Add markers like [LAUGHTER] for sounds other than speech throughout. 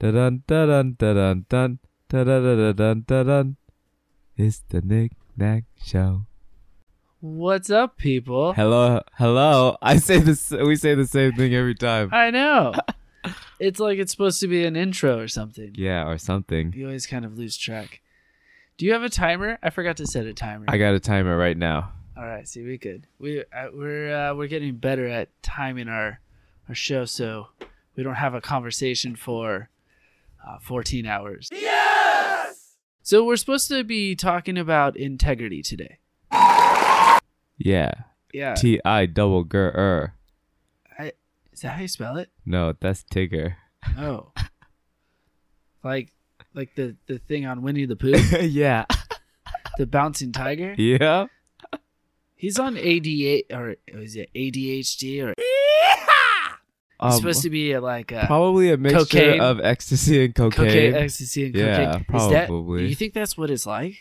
Da dun da dun da dun dun da da da da dun da dun. It's the Nick Nack Show. What's up, people? Hello, hello. I say this. We say the same thing every time. I know. [LAUGHS] it's like it's supposed to be an intro or something. Yeah, or something. You always kind of lose track. Do you have a timer? I forgot to set a timer. I got a timer right now. All right, see, we good. We uh, we're uh, we're getting better at timing our our show, so we don't have a conversation for uh, 14 hours. Yes. So we're supposed to be talking about integrity today. Yeah. Yeah. T I double gur er. I, is that how you spell it? No, that's Tigger. Oh. [LAUGHS] like like the the thing on Winnie the Pooh, [LAUGHS] yeah. the bouncing tiger. Yeah. He's on ADA or is it ADHD or he's Um, supposed to be like a probably a mixture cocaine. of ecstasy and cocaine. cocaine, ecstasy, and Yeah, cocaine. Is that, probably. do you think that's what it's like?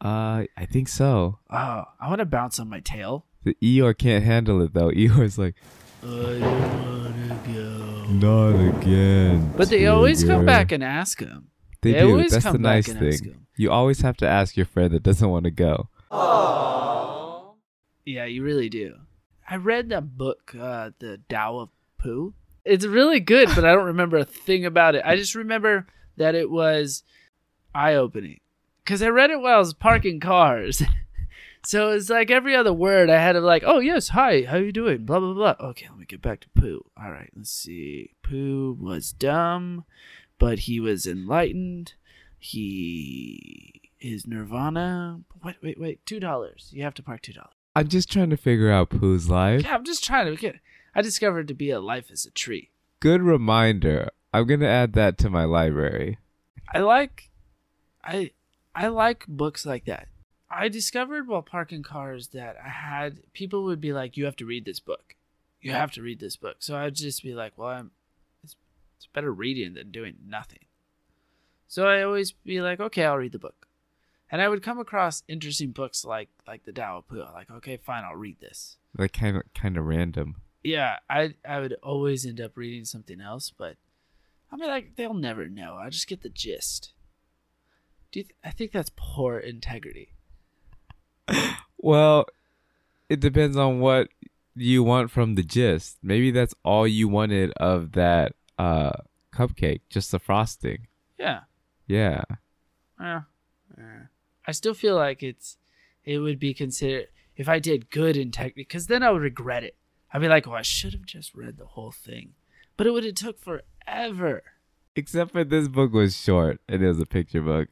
Uh, I think so. Oh, I want to bounce on my tail. The Eeyore can't handle it though. [LAUGHS] Eeyore's like, I don't want to go. not again. But they always come back and ask him. They, they do. always That's come the nice back and ask thing. him. You always have to ask your friend that doesn't want to go. Yeah, you really do. I read that book, uh, The Tao of Pooh. It's really good, but I don't remember a thing about it. I just remember that it was eye opening because I read it while I was parking cars. [LAUGHS] so it's like every other word I had to like, oh yes, hi, how you doing? Blah blah blah. Okay, let me get back to Pooh. All right, let's see. Pooh was dumb, but he was enlightened. He is nirvana. Wait, wait, wait. Two dollars. You have to park two dollars. I'm just trying to figure out Pooh's life. Yeah, I'm just trying to get. I discovered to be a life as a tree. Good reminder. I'm gonna add that to my library. I like, I, I like books like that. I discovered while parking cars that I had people would be like, "You have to read this book. You have to read this book." So I'd just be like, "Well, I'm, it's, it's better reading than doing nothing." So I always be like, "Okay, I'll read the book," and I would come across interesting books like like the Tao Pooh. Like, okay, fine, I'll read this. Like kind of kind of random. Yeah, I I would always end up reading something else, but I mean, like they'll never know. I just get the gist. Do you th- I think that's poor integrity? [LAUGHS] Well, it depends on what you want from the gist. Maybe that's all you wanted of that uh cupcake, just the frosting. Yeah. Yeah. Yeah. yeah. I still feel like it's it would be considered if I did good integrity, because then I would regret it. I'd be like, oh, I should have just read the whole thing, but it would have took forever. Except for this book was short and it was a picture book.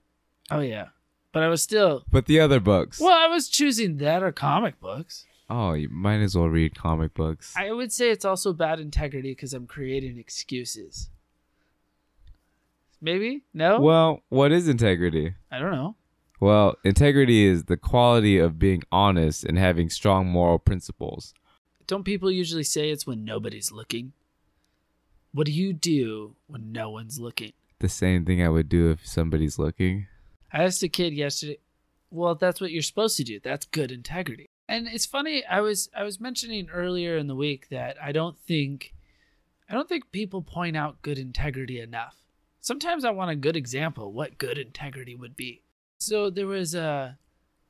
Oh yeah, but I was still. But the other books. Well, I was choosing that or comic books. Oh, you might as well read comic books. I would say it's also bad integrity because I'm creating excuses. Maybe? No? Well, what is integrity? I don't know. Well, integrity is the quality of being honest and having strong moral principles. Don't people usually say it's when nobody's looking? What do you do when no one's looking? The same thing I would do if somebody's looking. I asked a kid yesterday. Well, that's what you're supposed to do. That's good integrity. And it's funny. I was I was mentioning earlier in the week that I don't think I don't think people point out good integrity enough. Sometimes I want a good example what good integrity would be. So there was a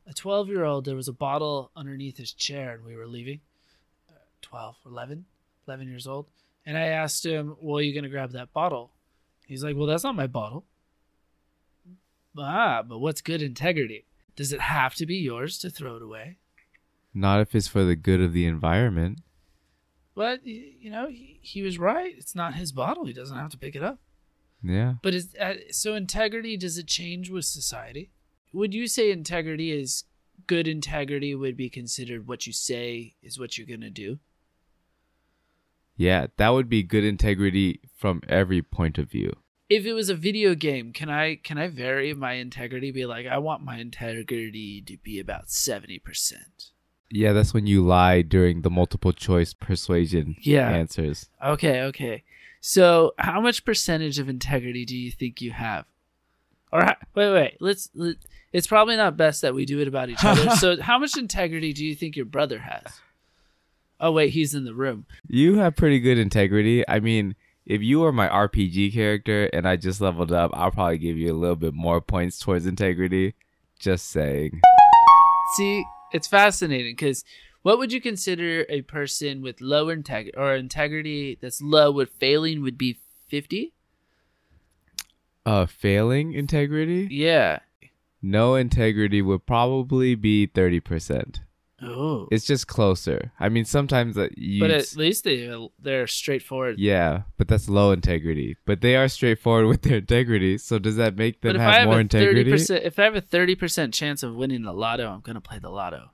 a 12 year old. There was a bottle underneath his chair, and we were leaving. Uh, 12, 11, 11 years old. And I asked him, "Well, are you gonna grab that bottle?" He's like, "Well, that's not my bottle." Ah, but what's good integrity? Does it have to be yours to throw it away? Not if it's for the good of the environment. But you know, he, he was right. It's not his bottle. He doesn't have to pick it up. Yeah. But is uh, so integrity? Does it change with society? Would you say integrity is good? Integrity would be considered what you say is what you're gonna do. Yeah, that would be good integrity from every point of view. If it was a video game, can I can I vary my integrity? Be like, I want my integrity to be about seventy percent. Yeah, that's when you lie during the multiple choice persuasion Yeah. answers. Okay, okay. So, how much percentage of integrity do you think you have? Or wait, wait. Let's. Let, it's probably not best that we do it about each other. [LAUGHS] so, how much integrity do you think your brother has? Oh wait, he's in the room. You have pretty good integrity. I mean, if you were my RPG character and I just leveled up, I'll probably give you a little bit more points towards integrity. Just saying. See, it's fascinating because what would you consider a person with low integrity or integrity that's low with failing would be 50? Uh, failing integrity? Yeah. No integrity would probably be 30%. Oh. It's just closer. I mean, sometimes that you. But at least they they're straightforward. yeah, but that's low integrity. But they are straightforward [LAUGHS] with their integrity. So does that make them But if I have have more a integrity? 30%, if I have a 30% chance of winning the lotto, I'm going to play the lotto.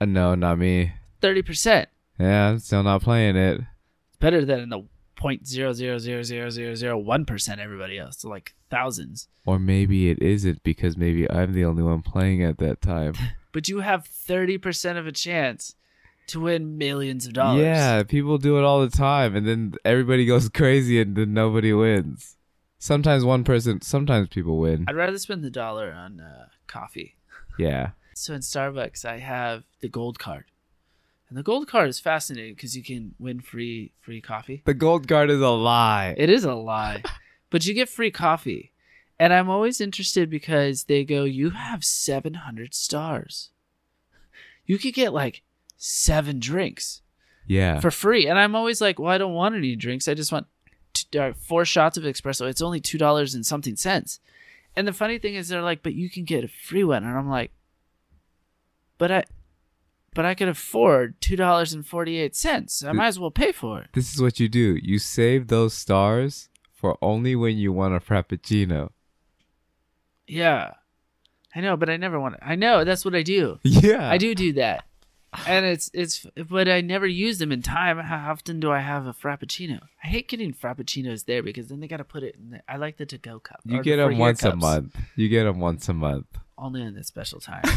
Uh, no, not me. 30%. Yeah, I'm still not playing it. It's better than the point zero zero zero zero zero zero one percent everybody else. So like thousands. Or maybe it isn't because maybe I'm the only one playing at that time. [LAUGHS] But you have 30% of a chance to win millions of dollars. Yeah, people do it all the time, and then everybody goes [LAUGHS] crazy, and then nobody wins. Sometimes one person, sometimes people win. I'd rather spend the dollar on uh, coffee. Yeah. So in Starbucks, I have the gold card. And the gold card is fascinating because you can win free free coffee. The gold card is a lie. It is a lie, [LAUGHS] but you get free coffee. And I'm always interested because they go, you have 700 stars. You could get like seven drinks yeah. for free. And I'm always like, well, I don't want any drinks. I just want t- uh, four shots of espresso. It's only $2 and something cents. And the funny thing is, they're like, but you can get a free one. And I'm like, but I. But I could afford two dollars and forty eight cents. I might as well pay for it. this is what you do. You save those stars for only when you want a frappuccino. Yeah, I know, but I never want to. I know that's what I do. Yeah. I do do that, and it's it's. But I never use them in time. How often do I have a frappuccino? I hate getting frappuccinos there because then they got to put it in. The, I like the to go cup. You get for them your once a month. You get them once a month. only in the special time. [LAUGHS]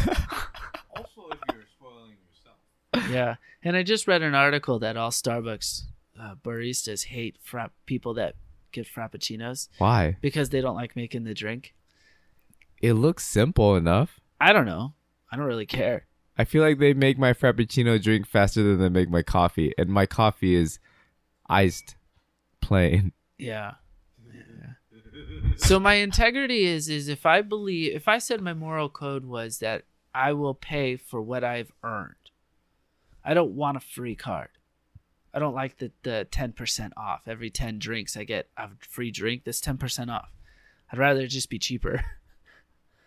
Also, if you're spoiling yourself. yeah, and I just read an article that all Starbucks uh, baristas hate frapp people that get frappuccinos Why? because they don't like making the drink. It looks simple enough. I don't know. I don't really care. I feel like they make my frappuccino drink faster than they make my coffee, and my coffee is iced, plain. [LAUGHS] Yeah. So my integrity is is if I believe if I said my moral code was that I will pay for what I've earned. I don't want a free card. I don't like the the 10% off. Every 10 drinks I get a free drink, that's 10% off. I'd rather it just be cheaper. [LAUGHS]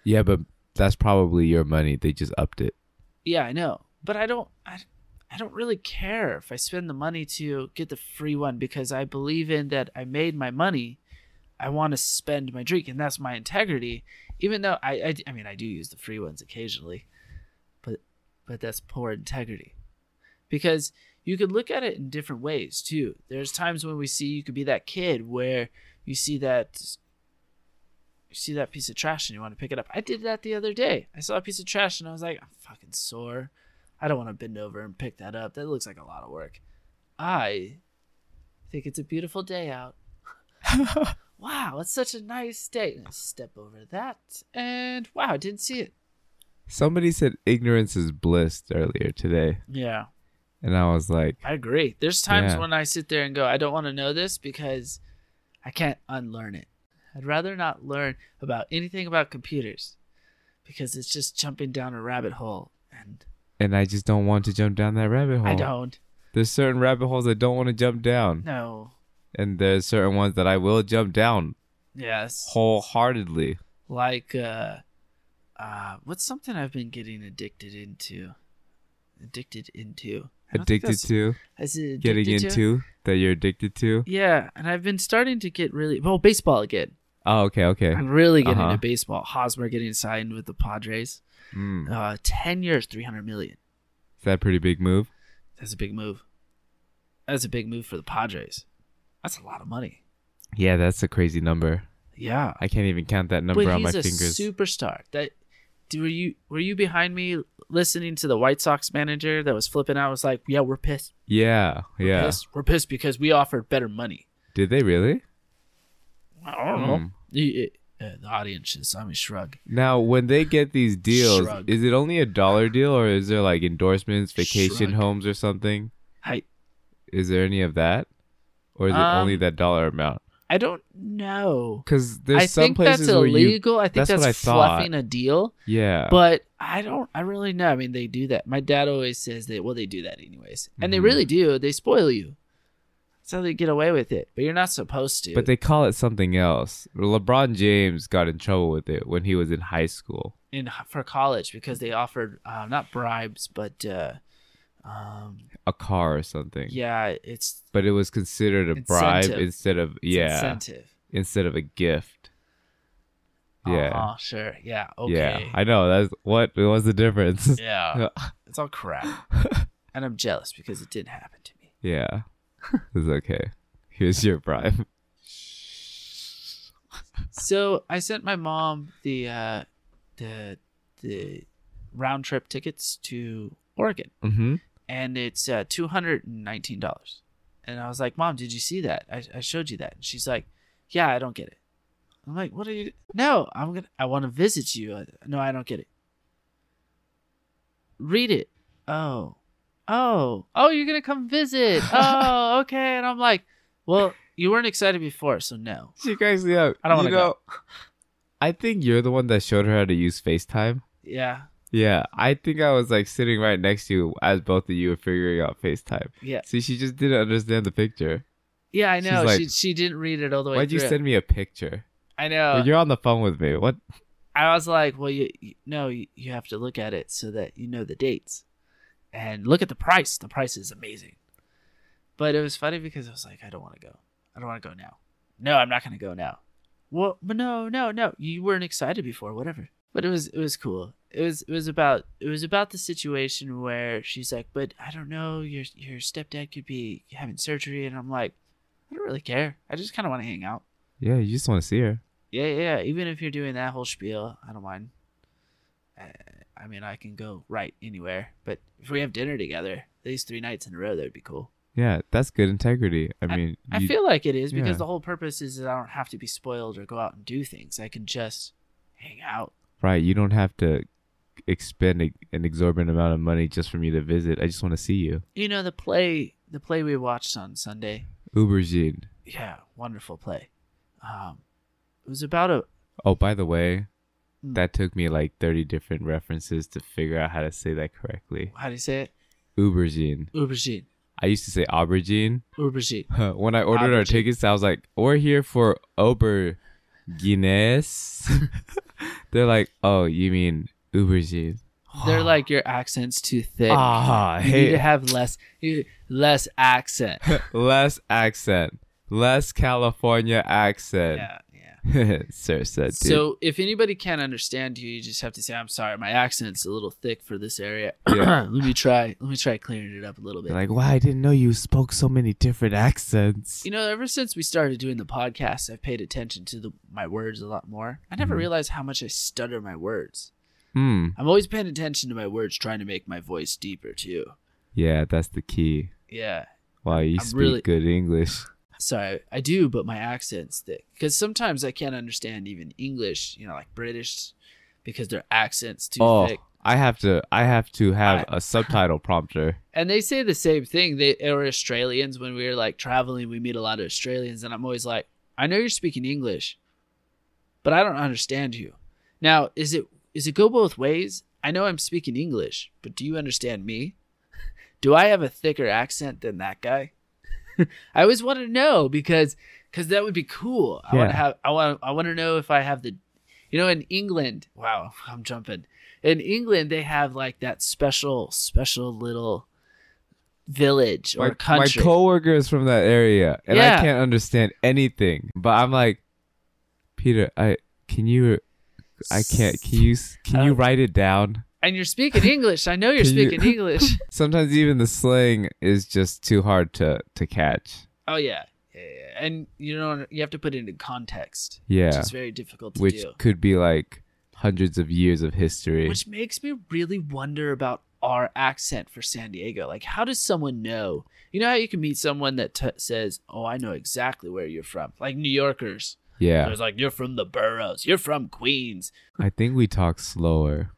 Yeah, but that's probably your money. They just upped it. yeah, I know. But I don't I, I don't really care if I spend the money to get the free one because I believe in that I made my money. I want to spend my drink, and that's my integrity. Even though I, I, I mean, I do use the free ones occasionally, but, but that's poor integrity, because you could look at it in different ways too. There's times when we see you could be that kid where you see that, you see that piece of trash and you want to pick it up. I did that the other day. I saw a piece of trash and I was like, I'm fucking sore. I don't want to bend over and pick that up. That looks like a lot of work. I think it's a beautiful day out. [LAUGHS] wow, it's such a nice day. And I step over that, and wow, I didn't see it. Somebody said ignorance is bliss earlier today, Yeah, and I was like, I agree. There's times Yeah. when I sit there and go, I don't want to know this because I can't unlearn it. I'd rather not learn about anything about computers because it's just jumping down a rabbit hole, and and I just don't want to jump down that rabbit hole. I don't. There's certain rabbit holes I don't want to jump down, No. and there's certain ones that I will jump down Yes. wholeheartedly. like uh uh what's something I've been getting addicted into? Addicted into. I don't think Addicted to, is it getting addicted to? into that you're addicted to. Yeah, and I've been starting to get really well baseball again. Oh, okay, okay. I'm really getting Uh-huh. into baseball. Hosmer getting signed with the Padres. Mm. Uh, ten years, three hundred million. Is that a pretty big move? That's a big move. That's a big move for the Padres. That's a lot of money. Yeah, that's a crazy number. Yeah, I can't even count that number but on he's my a fingers. superstar. That do- were you were you behind me listening to the White Sox manager that was flipping out? Was like, yeah, we're pissed. yeah, We're yeah. pissed. We're pissed because we offered better money. Did they really? I don't know. Hmm. You- uh, the audience just I mean shrug. Now, when they get these deals, Shrug. is it only a dollar deal or is there like endorsements, vacation Shrug. homes or something? Hi. Is there any of that? or is it only Um, that dollar amount? I don't know. Because there's I some think places that's where you, illegal. I think that's that's, what I thought. fluffing a deal. yeah, But I don't. I really know. I mean, they do that. My dad always says that. Well, they do that anyways, and they Mhm. really do. They spoil you. That's how they get away with it. But you're not supposed to. but they call it something else. LeBron James got in trouble with it when he was in high school. in for college because they offered uh, not bribes, but uh, um, A car or something. yeah, it's But it was considered a bribe instead of it's yeah, incentive. instead of a gift. Yeah. Uh-huh, sure. Yeah. Okay. Yeah, I know. That's what what's the difference? Yeah. [LAUGHS] It's all crap, [LAUGHS] and I'm jealous because it didn't happen to me. yeah, [LAUGHS] it's okay. Here's your bribe. [LAUGHS] So I sent my mom the uh, the the round trip tickets to Oregon, Mm-hmm. and it's uh, two hundred and nineteen dollars. And I was like, "Mom, did you see that? I, I showed you that." And she's like, "Yeah, I don't get it." I'm like, "What are you?" No, I'm gonna. I want to visit you. No, I don't get it. Read it. Oh, oh, oh! You're gonna come visit. [LAUGHS] Oh, okay. And I'm like, "Well, you weren't excited before, so no." She cracks me up. I don't wanna go. [LAUGHS] I think you're the one that showed her how to use FaceTime. Yeah, Yeah, I think I was like sitting right next to you as both of you were figuring out FaceTime. yeah, See, she just didn't understand the picture. yeah. I She's know. like, she she didn't read it all the way through. Why'd you send me a picture? I know. Like, you're on the phone with me. What? I was like, well, you, you no, you, you have to look at it so that you know the dates, and look at the price. The price is amazing. But it was funny because I was like, I don't want to go. I don't want to go now. No, I'm not going to go now. Well, but no, no, no. You weren't excited before, whatever. But it was it was cool. It was it was about it was about the situation where she's like, but I don't know. Your your stepdad could be having surgery, and I'm like, I don't really care. I just kind of want to hang out. Yeah, you just want to see her. Yeah, yeah. Even if you're doing that whole spiel, I don't mind. I mean, I can go right anywhere. But if we have dinner together, these three nights in a row, that'd be cool. Yeah, that's good integrity. I mean, I you- feel like it is because yeah. the whole purpose is that I don't have to be spoiled or go out and do things. I can just hang out. right. You don't have to expend a, an exorbitant amount of money just for me to visit. I just want to see you. You know the play, the play we watched on Sunday. Aubergine. Yeah, wonderful play. Um, it was about a Oh, by the way, Hmm. that took me like 30 different references to figure out how to say that correctly. how do you say it? Aubergine. Aubergine. I used to say aubergine. Aubergine. [LAUGHS] when I ordered our tickets, I was like, "We're here for aubergines." [LAUGHS] They're like, "Oh, you mean aubergine?" They're [GASPS] like your accent's too thick. Ah, you hey. need to have less, less accent. [LAUGHS] less accent, less California accent. Yeah, [LAUGHS] Sir said, dude. So if anybody can't understand you, you just have to say, "I'm sorry, my accent's a little thick for this area." Yeah. [CLEARS THROAT] let me try. Let me try clearing it up a little bit. Like, "Wow, I didn't know you spoke so many different accents." you know, ever since we started doing the podcast, I've paid attention to the, my words a lot more. I never Mhm. realized how much I stutter my words. Hmm. I'm always paying attention to my words, trying to make my voice deeper too. Yeah, that's the key. Yeah. Wow, you I'm speak really- good English. Sorry, I do, but my accent's thick. Because sometimes I can't understand even English, you know, like British, because their accent's too oh, thick. I have to. I have to have I- a subtitle prompter. [LAUGHS] And they say the same thing. They are Australians. When we were like traveling, we meet a lot of Australians, and I'm always like, I know you're speaking English, but I don't understand you. Now, is it is it go both ways? I know I'm speaking English, but do you understand me? [LAUGHS] Do I have a thicker accent than that guy? [LAUGHS] I always want to know because because that would be cool. I want to have I want I want to know if I have the you know in England. Wow, I'm jumping. In England they have like that special special little village or my, my country. coworker is from that area, and Yeah. I can't understand anything. But I'm like, Peter, I can you? I can't. Can you? Can you write it down? And you're speaking English. I know you're you- speaking English. [LAUGHS] Sometimes even the slang is just too hard to to catch. Oh yeah. Yeah, yeah. And you know you have to put it into context, which Yeah, is very difficult to which do. Which could be like hundreds of years of history. Which makes me really wonder about our accent for San Diego. Like, how does someone know? You know how you can meet someone that t- says, "Oh, I know exactly where you're from," like New Yorkers. yeah, It's like, "You're from the boroughs. You're from Queens." I think we talk slower.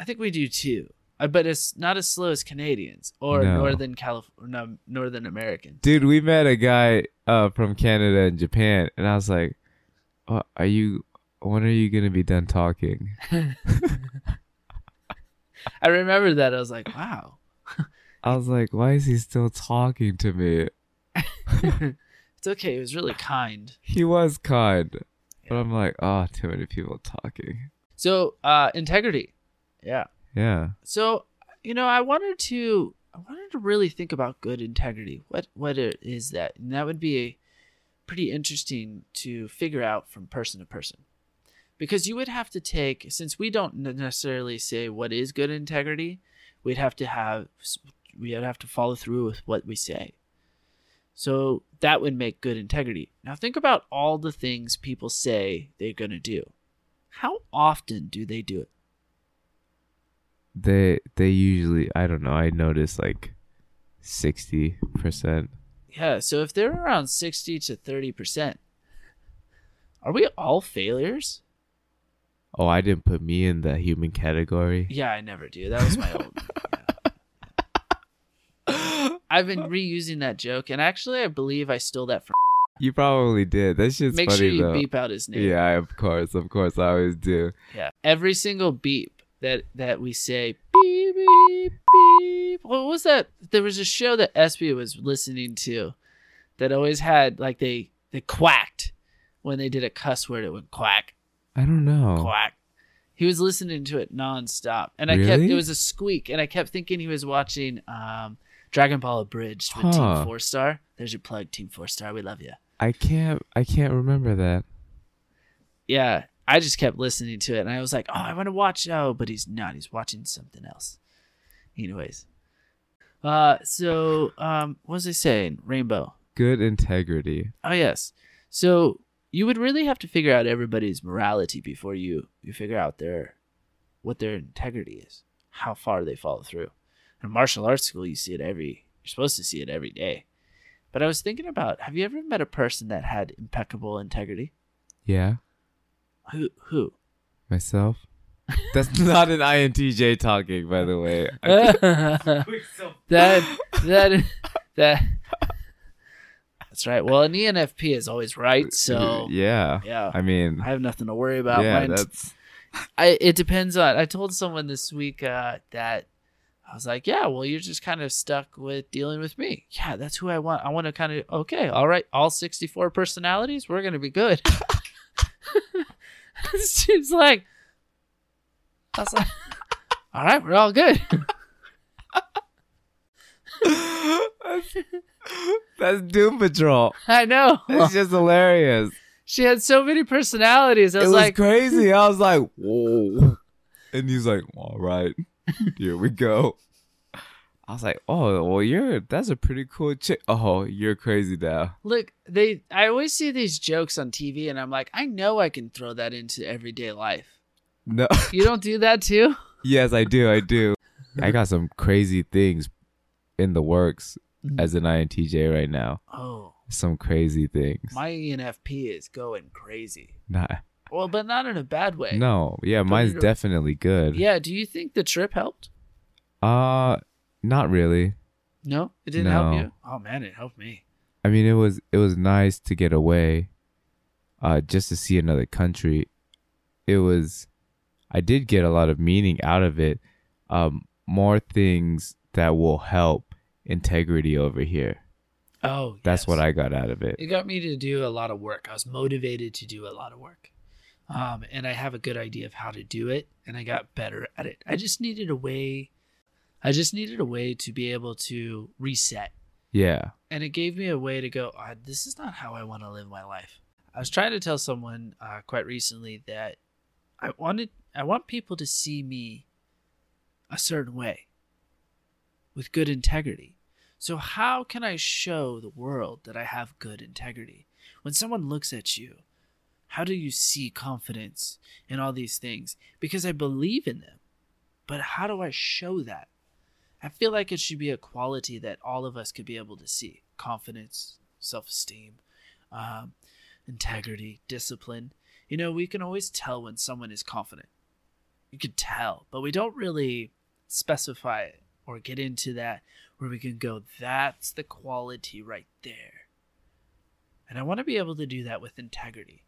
I think we do too. Uh, but it's not as slow as Canadians or No. Northern California, no, Northern Americans. Dude, we met a guy uh, from Canada and Japan, and I was like, "What are you? When are you gonna be done talking?" [LAUGHS] I remember that. I was like, wow. [LAUGHS] I was like, "Why is he still talking to me?" [LAUGHS] it's okay. It was really kind. He was kind, but I'm like, "Oh, too many people talking." So, uh, integrity. Yeah. Yeah, So, you know, I wanted to I wanted to really think about good integrity. What what it is that? And that would be pretty interesting to figure out from person to person. Because you would have to take since we don't necessarily say what is good integrity, we'd have to have we'd have to follow through with what we say. So that would make good integrity. Now think about all the things people say they're going to do. How often do they do it? They they usually I don't know. I noticed like sixty percent. Yeah, so if they're around 60 to 30%, are we all failures? Oh, I didn't put me in the human category. Yeah, I never do. That was my old. [LAUGHS] yeah. I've been reusing that joke, and actually, I believe I stole that from. You probably did. That shit's Make funny sure you though. beep out his name. Yeah, of course, of course, I always do. Yeah. Every single beep that that we say beep beep beep. What was that? There was a show that SB was listening to that always had like they they quacked when they did a cuss word. It went quack. I don't know. quack. He was listening to it nonstop, and I kept it was a squeak, and I kept thinking he was watching um, Dragon Ball Abridged with Huh. Team Four Star. There's your plug, Team Four Star. We love you. I can't. I can't remember that. Yeah, I just kept listening to it, and I was like, oh, I want to watch. Oh, but he's not. He's watching something else. Anyways, uh, so um, what was I saying? Rainbow. Good integrity. Oh yes. So you would really have to figure out everybody's morality before you you figure out their what their integrity is, how far they follow through. In martial arts school, you see it every. You're supposed to see it every day. But I was thinking about: Have you ever met a person that had impeccable integrity? Yeah, Who? Who? myself. That's [LAUGHS] not an INTJ talking, by the way. [LAUGHS] that that that. That's right. Well, an ENFP is always right. So yeah. yeah, I mean, I have nothing to worry about. yeah, Mine's- that's I it depends on. I told someone this week uh, that I was like, yeah, well, you're just kind of stuck with dealing with me. Yeah, that's who I want. I want to kind of okay, all right, all 64 personalities, we're gonna be good. [LAUGHS] [LAUGHS] She's like, I was like, all right, we're all good. that's, [LAUGHS] that's Doom Patrol. I know. It's just hilarious. She had so many personalities. I It was was like, crazy. I was like, [LAUGHS] whoa. And he's like, all right, here we go. I was like, oh, well, you're that's a pretty cool chick. Oh, you're crazy now. look, they. I always see these jokes on TV, and I'm like, I know I can throw that into everyday life. No, [LAUGHS] You don't do that too? yes, I do, I do. [LAUGHS] I got some crazy things in the works as an INTJ right now. Oh. Some crazy things. My ENFP is going crazy. Nah, Well, but not in a bad way. no, yeah, mine's you- definitely good. Yeah. Do you think the trip helped? Uh, not really. No, it didn't help you. Oh man, it helped me. I mean, it was it was nice to get away, uh, just to see another country. It was, I did get a lot of meaning out of it. Um, more things that will help integrity over here. Oh, That's yes. what I got out of it. It got me to do a lot of work. I was motivated to do a lot of work, um, and I have a good idea of how to do it, and I got better at it. I just needed a way. I just needed a way to be able to reset. Yeah, and it gave me a way to go "Ah, this is not how i want to live my life. I was trying to tell someone uh, quite recently that i wanted i want people to see me a certain way with good integrity. So how can i show the world that i have good integrity? When someone looks at you how do you see confidence in all these things? Because i believe in them but how do i show that I feel like it should be a quality that all of us could be able to see confidence, self esteem, um, integrity, discipline. You know, we can always tell when someone is confident. You can tell, but we don't really specify it or get into that where we can go, that's the quality right there. And I want to be able to do that with integrity.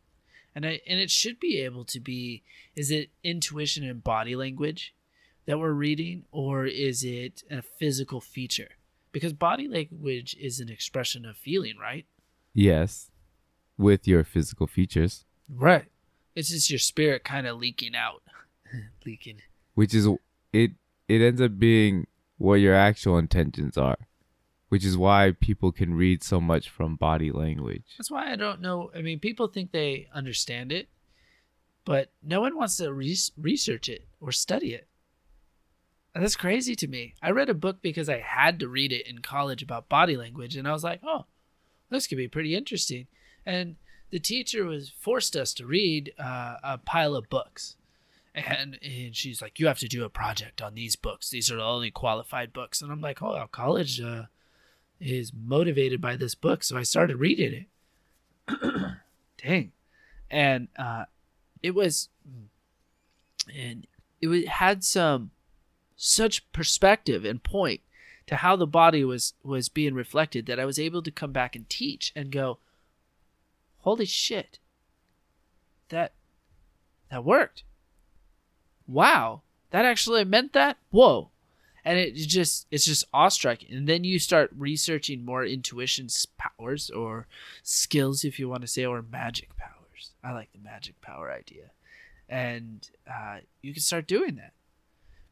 And I and it should be able to be is it intuition and body language that we're reading or is it a physical feature? Because body language is an expression of feeling, right? Yes. With your physical features, Right. It's just your spirit kind of leaking out. [LAUGHS] leaking. which is it it ends up being what your actual intentions are. Which is why people can read so much from body language. That's why I don't know. I mean, people think they understand it, but no one wants to re- research it or study it. That's crazy to me. I read a book because I had to read it in college about body language, and I was like, oh, this could be pretty interesting. And the teacher was forced us to read uh, a pile of books. And, and she's like, you have to do a project on these books. These are the only qualified books. And I'm like, oh, college uh, is motivated by this book. So I started reading it. [CLEARS THROAT] Dang. And uh, it was, and it had some such perspective and point to how the body was was being reflected that I was able to come back and teach and go, holy shit, that that worked. Wow, that actually meant that. Whoa, and it just it's just awe-striking. And then you start researching more intuition's powers or skills, if you want to say, or magic powers. I like the magic power idea, and uh, you can start doing that.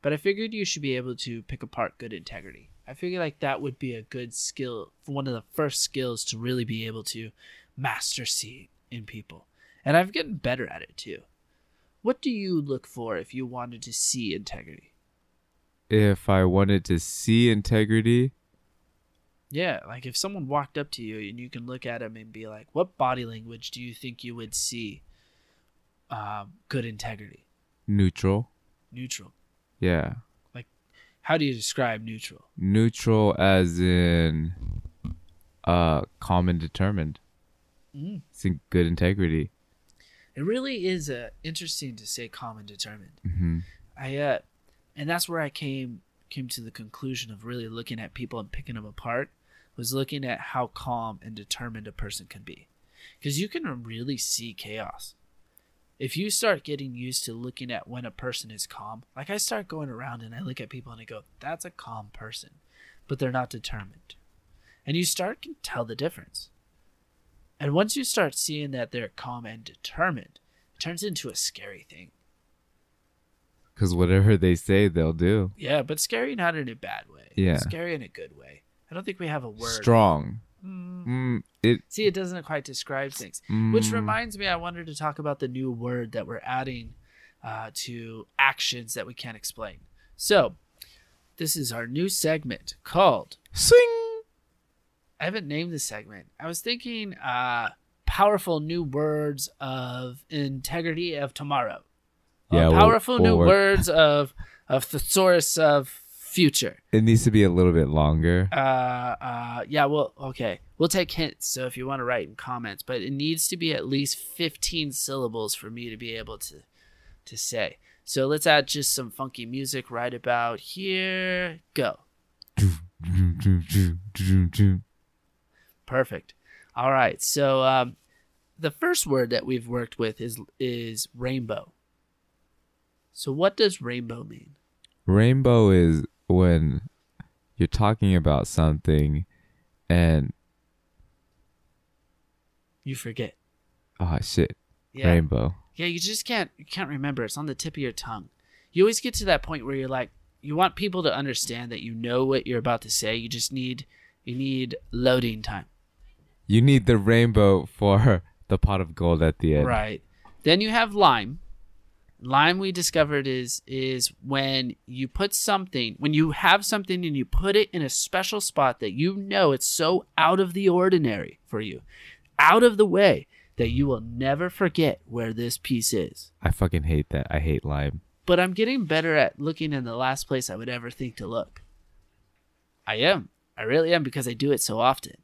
But I figured you should be able to pick apart good integrity. I figure like that would be a good skill, one of the first skills to really be able to master seeing in people. And I've gotten better at it too. What do you look for if you wanted to see integrity? If I wanted to see integrity, Yeah, like if someone walked up to you and you can look at them and be like, "What body language do you think you would see um, good integrity, neutral. neutral? Yeah. Like, how do you describe neutral?" Neutral as in uh calm and determined. Mm. It's in good integrity. It really is uh, interesting to say calm and determined. hmm I uh, and that's where I came came to the conclusion of really looking at people and picking them apart was looking at how calm and determined a person can be, because you can really see chaos. If you start getting used to looking at when a person is calm, like I start going around and I look at people and I go, "That's a calm person," but they're not determined, and you start to tell the difference. And once you start seeing that they're calm and determined, it turns into a scary thing. Because whatever they say, they'll do. Yeah, but scary not in a bad way. Yeah. Scary in a good way. I don't think we have a word. Strong. Mm. Mm, it. See, it doesn't quite describe things. Which mm, reminds me, I wanted to talk about the new word that we're adding uh, to actions that we can't explain. So, this is our new segment called. swing. I haven't named the segment. I was thinking uh, powerful new words of integrity of tomorrow. Uh, Yeah, we'll- powerful we'll new work- words of of thesaurus of future. It needs to be a little bit longer. uh uh yeah well okay. We'll take hints so if you want to write in comments but it needs to be at least 15 syllables for me to be able to to say. So let's add just some funky music right about here. Go. Perfect. All right so um the first word that we've worked with is is rainbow. So what does rainbow mean? Rainbow is when you're talking about something and you forget oh shit, yeah rainbow. Yeah, you just can't you can't remember. It's on the tip of your tongue. You always get to that point where you're like you want people to understand that you know what you're about to say. You just need you need loading time. You need the rainbow for [LAUGHS] the pot of gold at the end. Right. Then you have lime. Lime we discovered is is when you put something when you have something and you put it in a special spot that you know it's so out of the ordinary for you. Out of the way that you will never forget where this piece is. I fucking hate that. I hate lime. but I'm getting better at looking in the last place I would ever think to look. I am. I really am because I do it so often.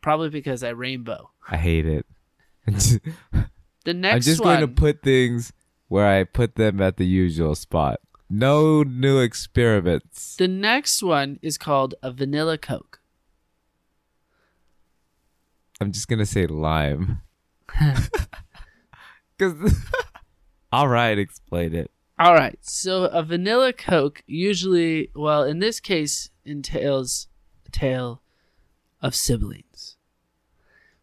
Probably because I rainbow. I hate it. [LAUGHS] [LAUGHS] The next I'm just one, going to put things where I put them at the usual spot. No new experiments. The next one is called a vanilla Coke. I'm just gonna say lime. [LAUGHS] [LAUGHS] Cause [LAUGHS] all right, explain it. All right. So a vanilla Coke usually, well, in this case, entails a tale of siblings.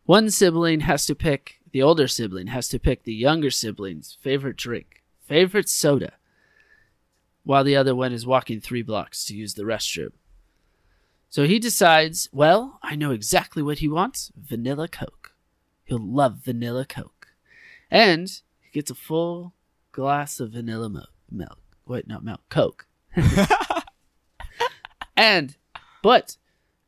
One sibling has to pick, the older sibling has to pick the younger sibling's favorite drink, favorite soda, while the other one is walking three blocks to use the restroom. So he decides, well, I know exactly what he wants vanilla Coke. He'll love vanilla Coke. And he gets a full glass of vanilla mo- milk. Wait, not milk, Coke. [LAUGHS] and, but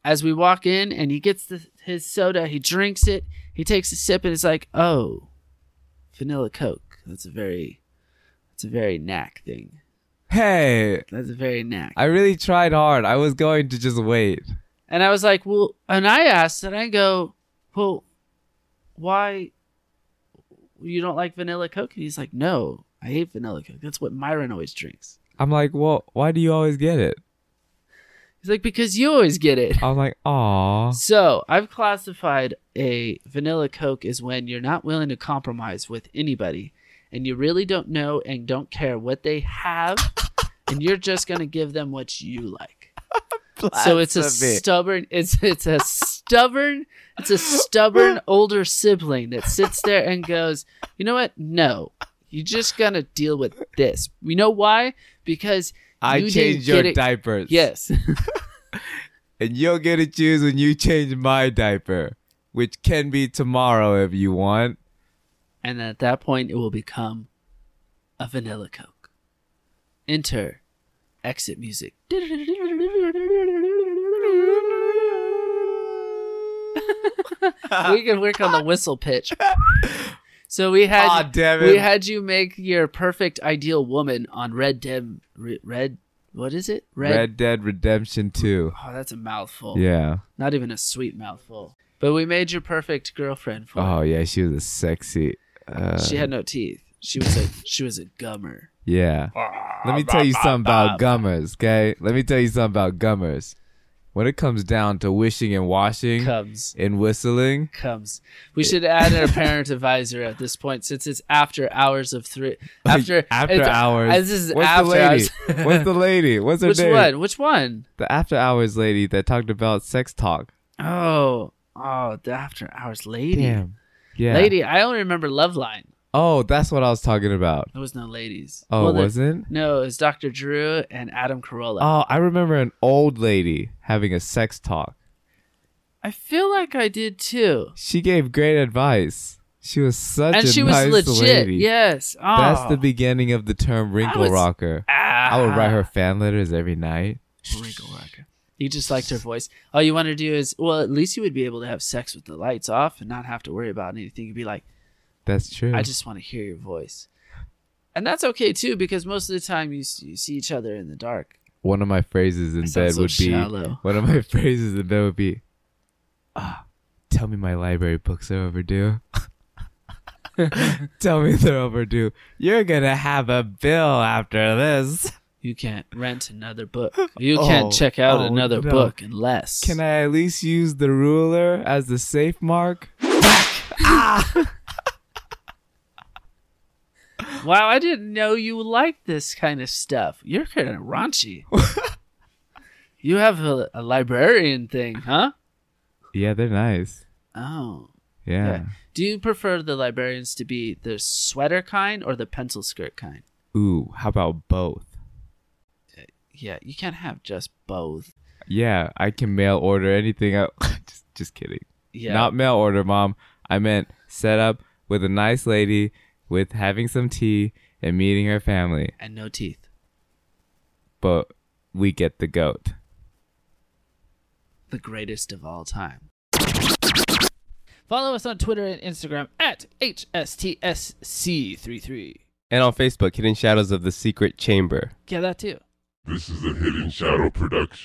as we walk in and he gets the, his soda, he drinks it, he takes a sip and it's like, oh, vanilla Coke. That's a very, that's a very knack thing. Hey, That's a very knack. I really tried hard. I was going to just wait. And I was like, well, and I asked, and I go, well, why you don't like vanilla Coke? And he's like, no, I hate vanilla Coke. That's what Myron always drinks. I'm like, well, why do you always get it? He's like, because you always get it. I'm like, aw. So I've classified a vanilla Coke as when you're not willing to compromise with anybody and you really don't know and don't care what they have and you're just going to give them what you like. So it's a stubborn it's it's a stubborn it's a stubborn older sibling that sits there and goes, "You know what? No. You're just going to deal with this." You know why? Because I you didn't your diapers. Yes. [LAUGHS] And you'll get to choose when you change my diaper, which can be tomorrow if you want. and at that point it will become a vanilla coke enter exit music [LAUGHS] we can work on the whistle pitch [LAUGHS] so we had Aw, we had you make your perfect ideal woman on red Re- red what is it Red, Dead Redemption 2. oh that's a mouthful Yeah. not even a sweet mouthful but we made your perfect girlfriend for Oh, yeah. She was a sexy. Uh, She had no teeth. She was a she was a gummer. Yeah. Let me tell you something about gummers, okay? Let me tell you something about gummers. When it comes down to wishing and washing Comes and whistling, comes. We should add a parent advisor at this point since it's after hours of three. [LAUGHS] After after hours. This is What's after the lady? hours. [LAUGHS] What's the lady? What's her Which name? one? Which one? The after hours lady that talked about sex talk. Oh, oh, the after hours lady. Damn. Yeah. Lady, I only remember Loveline. Oh, that's what I was talking about. There was no ladies. Oh, Well, wasn't? No, it was Dr. Drew and Adam Carolla. Oh, I remember an old lady having a sex talk. I feel like I did too. She gave great advice. She was such and a she was nice legit. lady. Yes. Oh. That's the beginning of the term wrinkle was- rocker. Ah. I would write her fan letters every night. Wrinkle rocker. You just liked her voice. All you want to do is, well, at least you would be able to have sex with the lights off and not have to worry about anything. You'd be like, That's true. I just want to hear your voice. And that's okay too, because most of the time you, you see each other in the dark. one of my phrases in bed so would be shallow. one of my [LAUGHS] phrases in bed would be ah tell me my library books are overdue [LAUGHS] tell me they're overdue you're gonna have a bill after this You can't rent another book. You Oh, [LAUGHS] can't check out oh, another no. book unless. can i at least use the ruler as the safe mark Wow, I didn't know you liked this kind of stuff. You're kind of raunchy. [LAUGHS] you have a, a librarian thing, huh? yeah they're nice Oh. yeah, Yeah. Do you prefer the librarians to be the sweater kind or the pencil skirt kind? ooh how about both uh, Yeah, you can't have just both. yeah i can mail order anything out [LAUGHS] just just kidding Yeah. Not mail order, mom. I meant set up with a nice lady with having some tea and meeting her family. and no teeth. But we get the goat. The greatest of all time. Follow us on Twitter and Instagram at HSTSC33. And on Facebook, Hidden Shadows of the Secret Chamber. Yeah, that too. This is a Hidden Shadow production.